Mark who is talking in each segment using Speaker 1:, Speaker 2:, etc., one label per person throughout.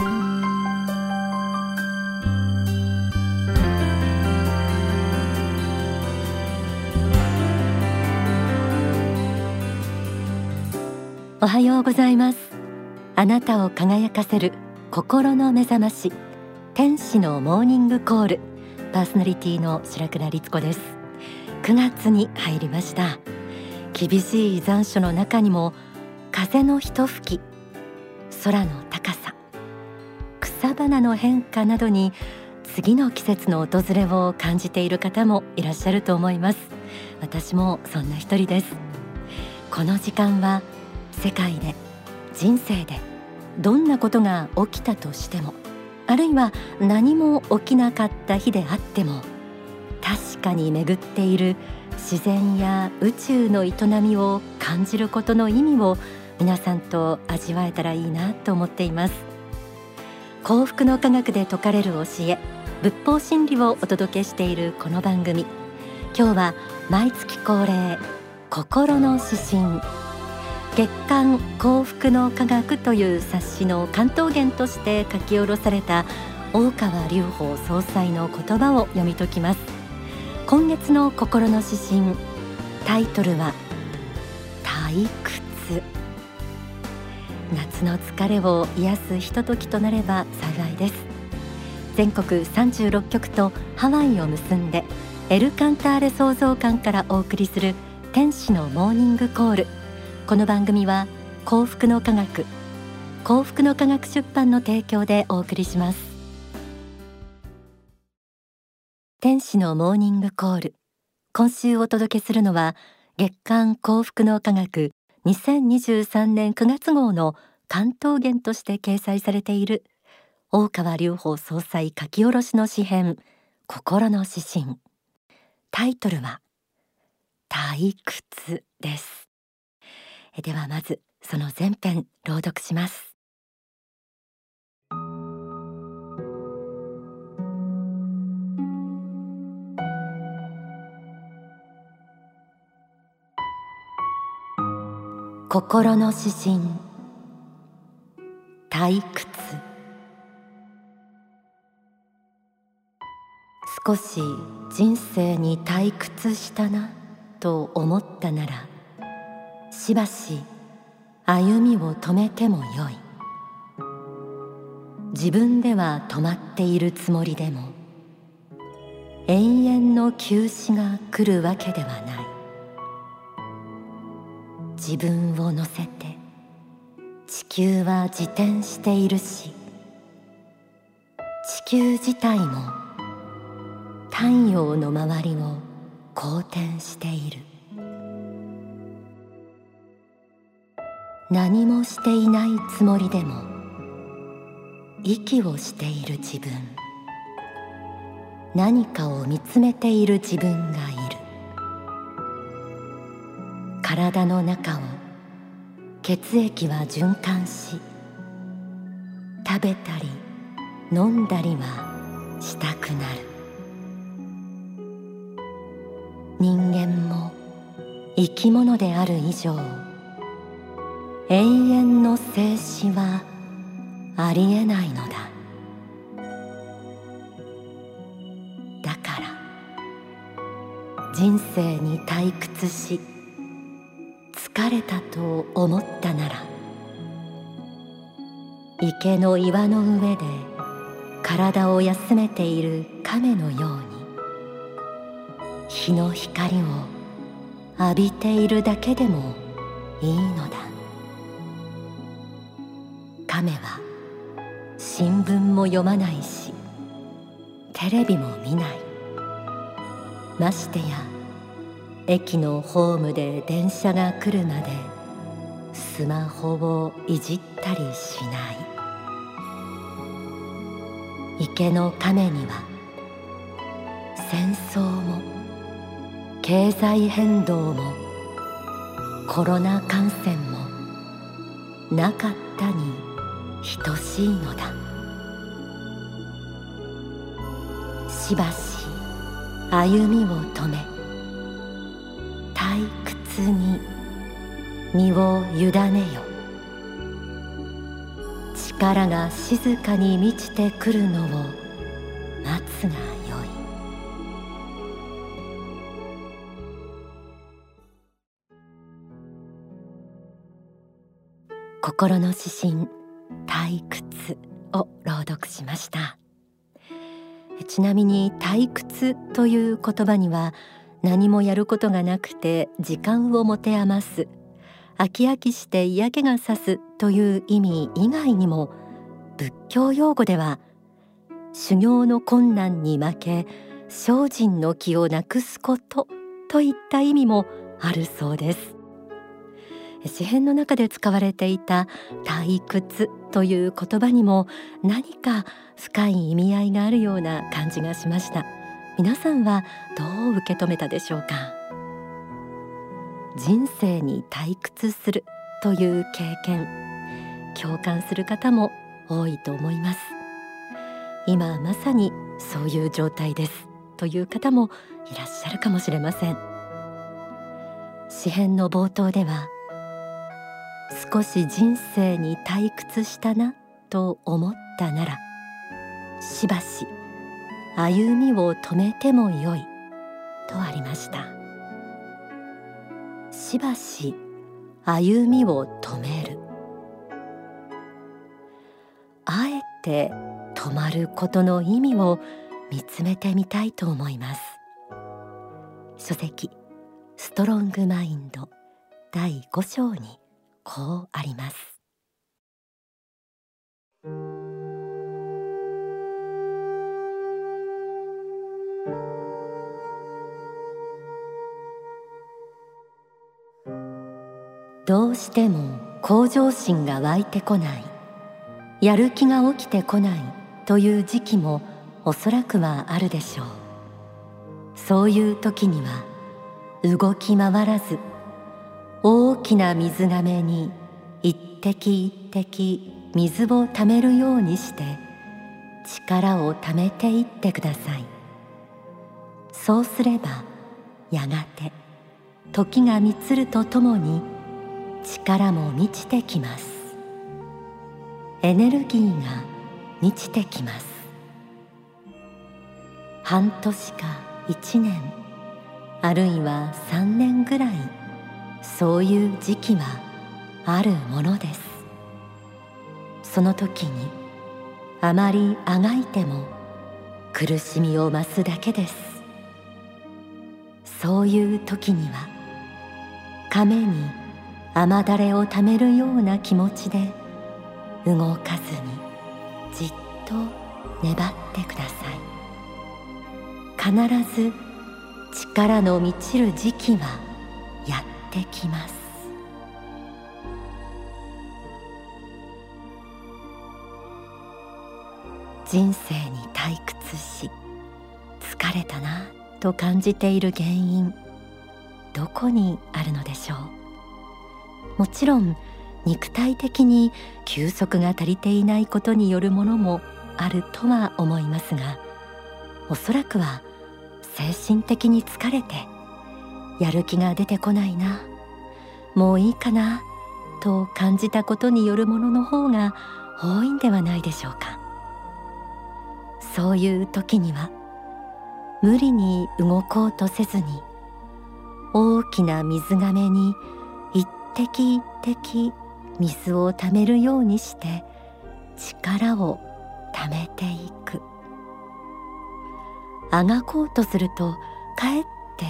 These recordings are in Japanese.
Speaker 1: おはようございます。あなたを輝かせる心の目覚まし天使のモーニングコールパーソナリティの白倉律子です。9月に入りました。厳しい残暑の中にも風のひと吹き空の草花の変化などに次の季節の訪れを感じている方もいらっしゃると思います。私もそんな一人です。この時間は世界で人生でどんなことが起きたとしてもあるいは何も起きなかった日であっても確かに巡っている自然や宇宙の営みを感じることの意味を皆さんと味わえたらいいなと思っています。幸福の科学で説かれる教え仏法真理をお届けしているこの番組。今日は毎月恒例心の指針。月刊幸福の科学という冊子の関東言として書き下ろされた大川隆法総裁の言葉を読み解きます。今月の心の指針タイトルは退屈。夏の疲れを癒すひとときとなれば幸いです。全国36局とハワイを結んでエルカンターレ創造館からお送りする天使のモーニングコール。この番組は幸福の科学幸福の科学出版の提供でお送りします。天使のモーニングコール。今週お届けするのは月刊幸福の科学2023年9月号の関東言として掲載されている大川隆法総裁書き下ろしの詩編心の指針。タイトルは退屈です。ではまずその前編朗読します。心の指針。退屈。少し人生に退屈したなと思ったならしばし歩みを止めてもよい。自分では止まっているつもりでも永遠の休止が来るわけではない。自分を乗せて地球は自転しているし地球自体も太陽の周りを公転している。何もしていないつもりでも息をしている自分。何かを見つめている自分がいる。体の中を血液は循環し食べたり飲んだりはしたくなる。人間も生き物である以上永遠の静止はありえないのだ。だから人生に退屈し疲れたと思ったなら池の岩の上で体を休めている亀のように日の光を浴びているだけでもいいのだ。亀は新聞も読まないしテレビも見ない。ましてや駅のホームで電車が来るまでスマホをいじったりしない。池の亀には戦争も経済変動もコロナ感染もなかったに等しいのだ。しばし歩みを止め退屈に身を委ねよ。力が静かに満ちてくるのを待つがよい。心の指針退屈を朗読しました。ちなみに退屈という言葉には何もやることがなくて時間を持て余す。飽き飽きして嫌気がさすという意味以外にも仏教用語では修行の困難に負け精進の気をなくすことといった意味もあるそうです。詩編の中で使われていた退屈という言葉にも何か深い意味合いがあるような感じがしました。皆さんはどう受け止めたでしょうか？人生に退屈するという経験共感する方も多いと思います。今まさにそういう状態ですという方もいらっしゃるかもしれません。詩編の冒頭では少し人生に退屈したなと思ったならしばし歩みを止めてもよい。とありました。しばし歩みを止める。あえて止まることの意味を見つめてみたいと思います。書籍ストロングマインド第5章にこうあります。どうしても向上心が湧いてこない。やる気が起きてこないという時期もおそらくはあるでしょう。そういう時には動き回らず大きな水がめに一滴一滴水をためるようにして力をためていってください。そうすればやがて時が満つるとともに力も満ちてきます。エネルギーが満ちてきます。半年か一年あるいは三年ぐらいそういう時期はあるものです。その時にあまりあがいても苦しみを増すだけです。そういう時には亀に雨だれをためるような気持ちで動かずにじっと粘ってください。必ず力の満ちる時期はやっててきます。人生に退屈し疲れたなと感じている原因どこにあるのでしょう？もちろん肉体的に休息が足りていないことによるものもあるとは思いますがおそらくは精神的に疲れてやる気が出てこないな。もういいかなと感じたことによるものの方が多いんではないでしょうか。そういう時には無理に動こうとせずに大きな水がめに滴一滴水をためるようにして力をためていく。あがこうとするとかえって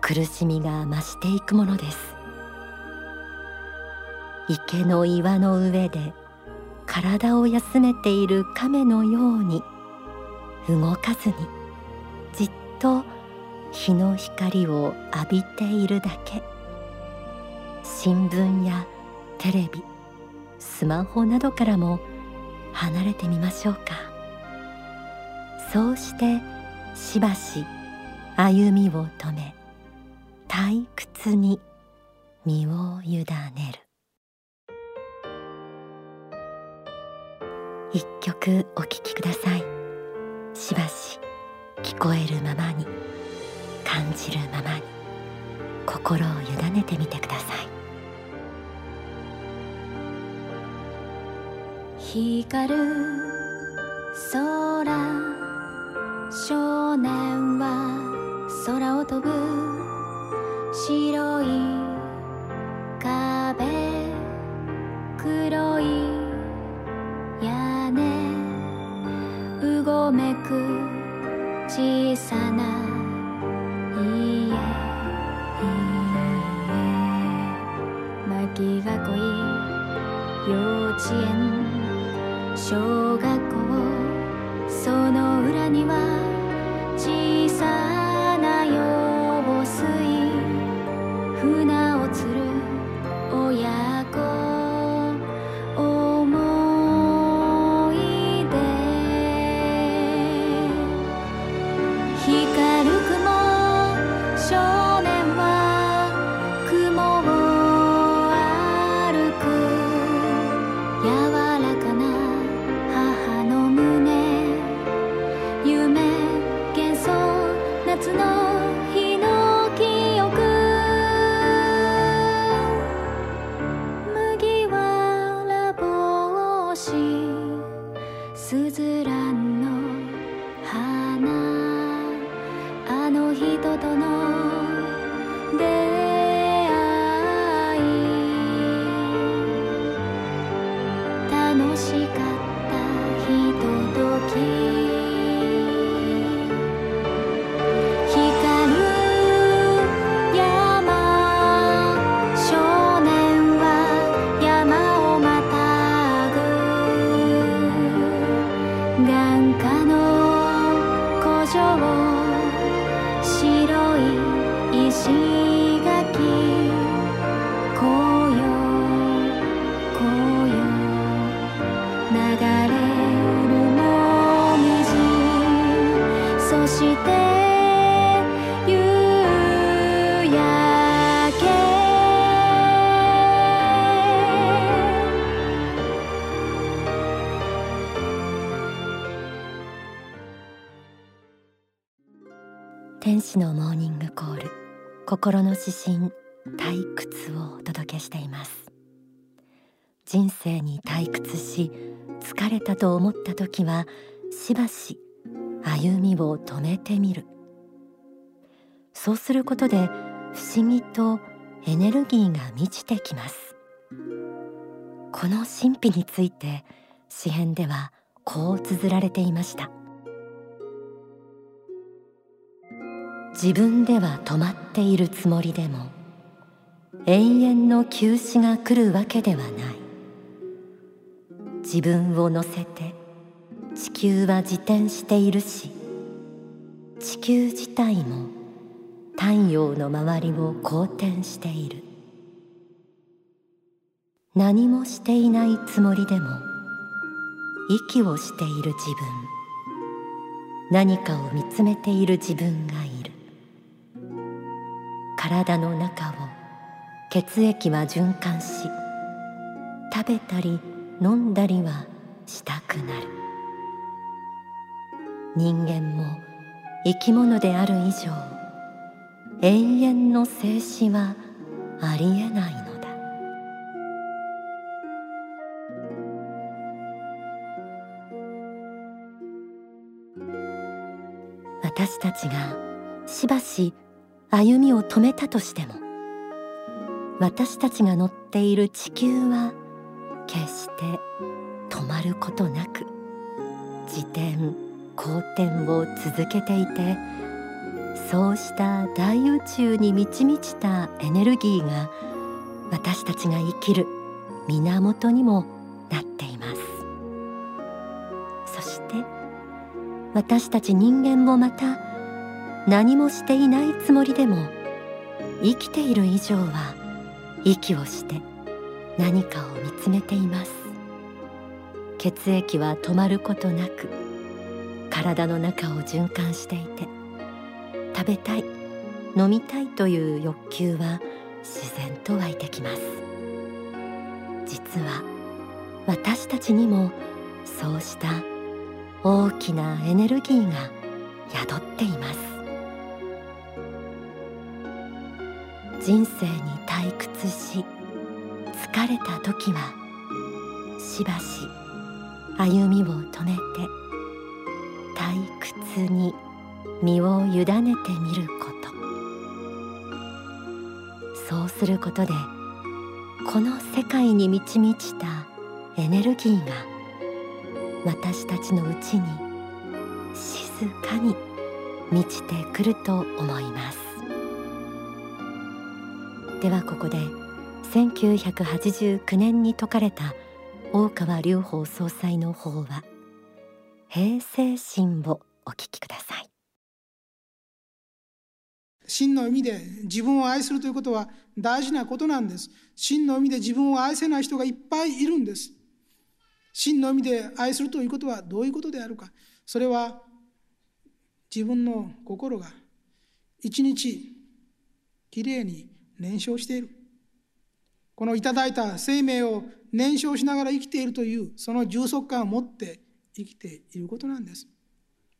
Speaker 1: 苦しみが増していくものです。池の岩の上で体を休めている亀のように動かずにじっと日の光を浴びているだけ。新聞やテレビスマホなどからも離れてみましょうか。そうしてしばし歩みを止め退屈に身を委ねる。一曲お聴きください。しばし聞こえるままに感じるままに。心を委ねてみてください。
Speaker 2: 光る空少年は空を飛ぶ。白い间，修改
Speaker 1: 天使のモーニングコール。心の指針退屈をお届けしています。人生に退屈し疲れたと思った時はしばし歩みを止めてみる。そうすることで不思議とエネルギーが満ちてきます。この神秘について詩編ではこう綴られていました。自分では止まっているつもりでも永遠の休止が来るわけではない。自分を乗せて地球は自転しているし地球自体も太陽の周りを公転している。何もしていないつもりでも息をしている自分何かを見つめている自分がいる。体の中を血液は循環し食べたり飲んだりはしたくなる。人間も生き物である以上永遠の静止はありえないのだ。私たちがしばし歩みを止めたとしても私たちが乗っている地球は決して止まることなく自転公転を続けていてそうした大宇宙に満ち満ちたエネルギーが私たちが生きる源にもなっています。そして私たち人間もまた何もしていないつもりでも生きている以上は息をして何かを見つめています。血液は止まることなく体の中を循環していて食べたい飲みたいという欲求は自然と湧いてきます。実は私たちにもそうした大きなエネルギーが宿っています。人生に退屈し疲れた時はしばし歩みを止めて退屈に身を委ねてみること。そうすることでこの世界に満ち満ちたエネルギーが私たちのうちに静かに満ちてくると思います。ではここで1989年に説かれた大川隆法総裁の法話。平成心をお聞きください。
Speaker 3: 真の意味で自分を愛するということは大事なことなんです。真の意味で自分を愛せない人がいっぱいいるんです。真の意味で愛するということはどういうことであるか。それは自分の心が一日きれいに燃焼している。このいただいた生命を燃焼しながら生きているというその充足感を持って生きていることなんです。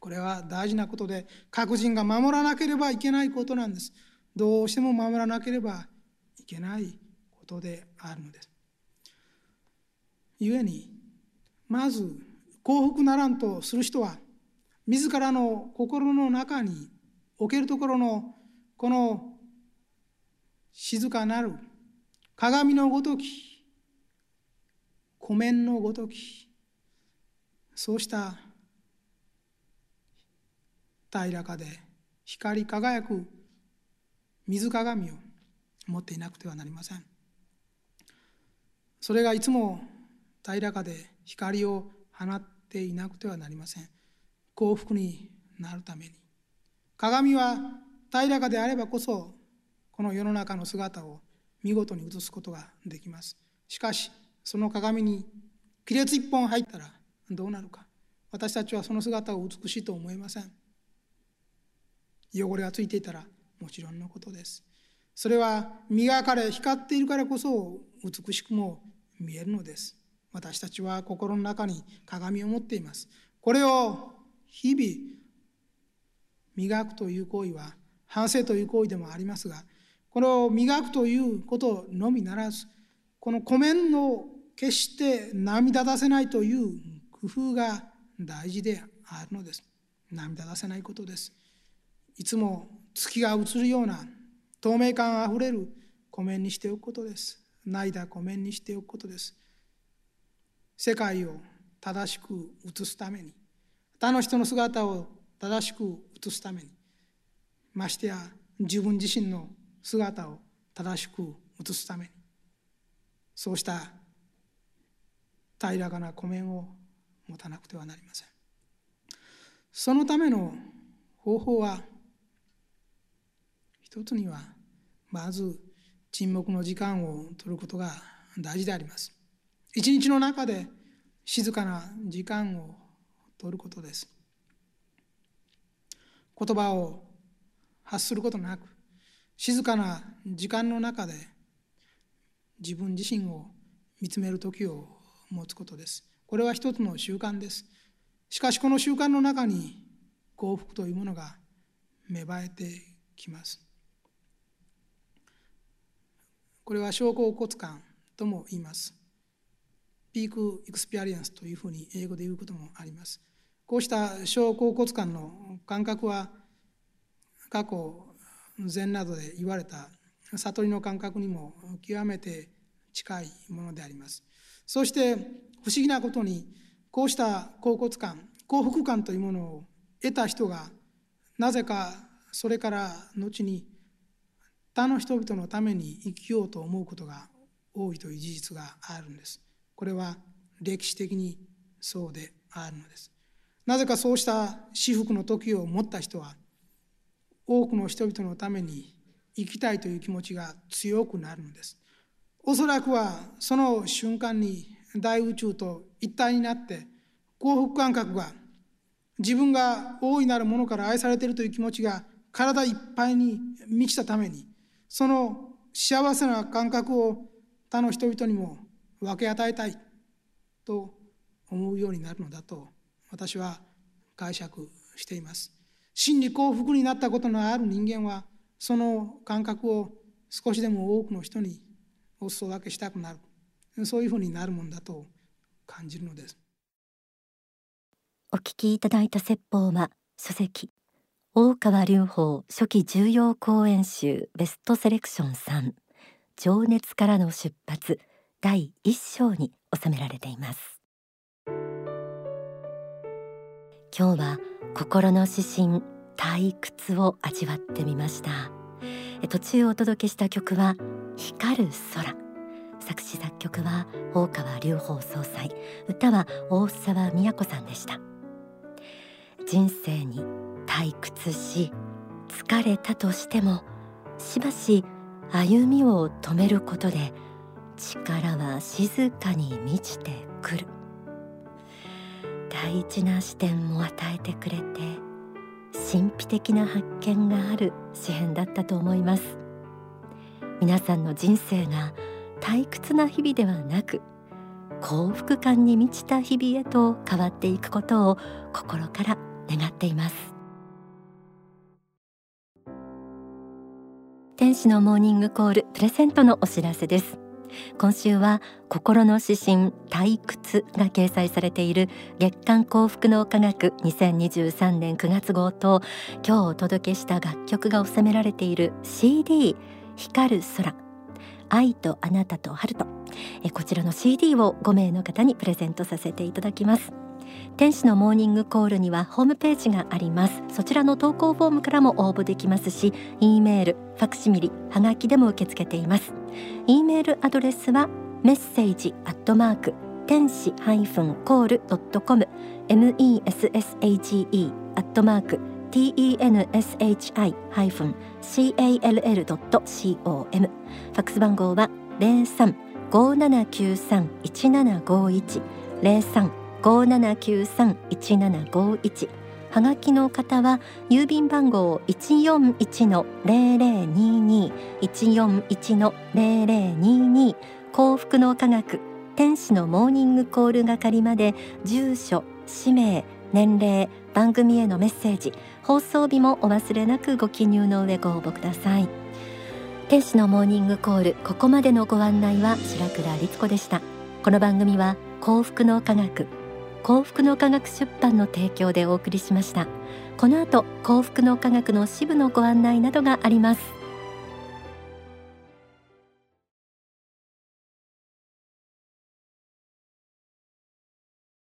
Speaker 3: これは大事なことで各人が守らなければいけないことなんです。どうしても守らなければいけないことであるのです。故にまず幸福ならんとする人は自らの心の中に置けるところのこの静かなる鏡のごとき湖面のごときそうした平らかで光り輝く水鏡を持っていなくてはなりません。それがいつも平らかで光を放っていなくてはなりません。幸福になるために。鏡は平らかであればこそこの世の中の姿を見事に映すことができます。しかしその鏡に亀裂一本入ったらどうなるか。私たちはその姿を美しいと思えません。汚れがついていたらもちろんのことです。それは磨かれ光っているからこそ美しくも見えるのです。私たちは心の中に鏡を持っています。これを日々磨くという行為は反省という行為でもありますがこれを磨くということのみならずこの湖面を決して涙出せないという工夫が大事であるのです。涙出せないことです。いつも月が映るような透明感あふれる湖面にしておくことです。涙湖面にしておくことです。世界を正しく映すために他の人の姿を正しく映すためにましてや自分自身の姿を正しく映すためにそうした平らかな湖面を持たなくてはなりません。そのための方法は一つにはまず沈黙の時間を取ることが大事であります。一日の中で静かな時間を取ることです。言葉を発することなく静かな時間の中で自分自身を見つめる時を持つことです。これは一つの習慣です。しかしこの習慣の中に幸福というものが芽生えてきます。これは小恍惚感とも言います。 peak experience というふうに英語で言うこともあります。こうした小恍惚感の感覚は過去禅などで言われた悟りの感覚にも極めて近いものであります。そして不思議なことにこうした甲骨感幸福感というものを得た人がなぜかそれから後に他の人々のために生きようと思うことが多いという事実があるんです。これは歴史的にそうであるのです。なぜかそうした至福の時を持った人は多くの人々のために生きたいという気持ちが強くなるのです。おそらくはその瞬間に大宇宙と一体になって幸福感覚が自分が大いなるものから愛されているという気持ちが体いっぱいに満ちたためにその幸せな感覚を他の人々にも分け与えたいと思うようになるのだと私は解釈しています。真に幸福になったことのある人間はその感覚を少しでも多くの人にお裾分けしたくなるそういうふうになるもんだと感じるのです。
Speaker 1: お聞きいただいた説法は書籍大川隆法初期重要講演集ベストセレクション3情熱からの出発第一章に収められています。今日は心の指針退屈を味わってみました。途中お届けした曲は光る空。作詞作曲は大川隆法総裁歌は大沢美也子さんでした。人生に退屈し疲れたとしてもしばし歩みを止めることで力は静かに満ちてくる。大事な視点も与えてくれて神秘的な発見がある詩編だったと思います。皆さんの人生が退屈な日々ではなく幸福感に満ちた日々へと変わっていくことを心から願っています。天使のモーニングコールプレゼントのお知らせです。今週は心の指針退屈が掲載されている月刊幸福の科学2023年9月号と今日お届けした楽曲が収められている CD 光る空。愛とあなたと春と。こちらの CD を5名の方にプレゼントさせていただきます。天使のモーニングコールにはホームページがあります。そちらの投稿フォームからも応募できますし E メールファクシミリはがきでも受け付けています。E メールアドレスはメッセージアットマーク天使ハイフンコールドットコム message アットマーク tenshi-call.com ファックス番号は零三五七九三一七五一零三五七九三一七五一はがきの方は郵便番号一四一の零零二二一四一の零零二二幸福の科学天使のモーニングコール係まで住所氏名年齢番組へのメッセージ放送日もお忘れなくご記入の上ご応募ください。天使のモーニングコールここまでのご案内は白倉律子でした。この番組は幸福の科学幸福の科学出版の提供でお送りしました。この後幸福の科学の支部のご案内などがあります。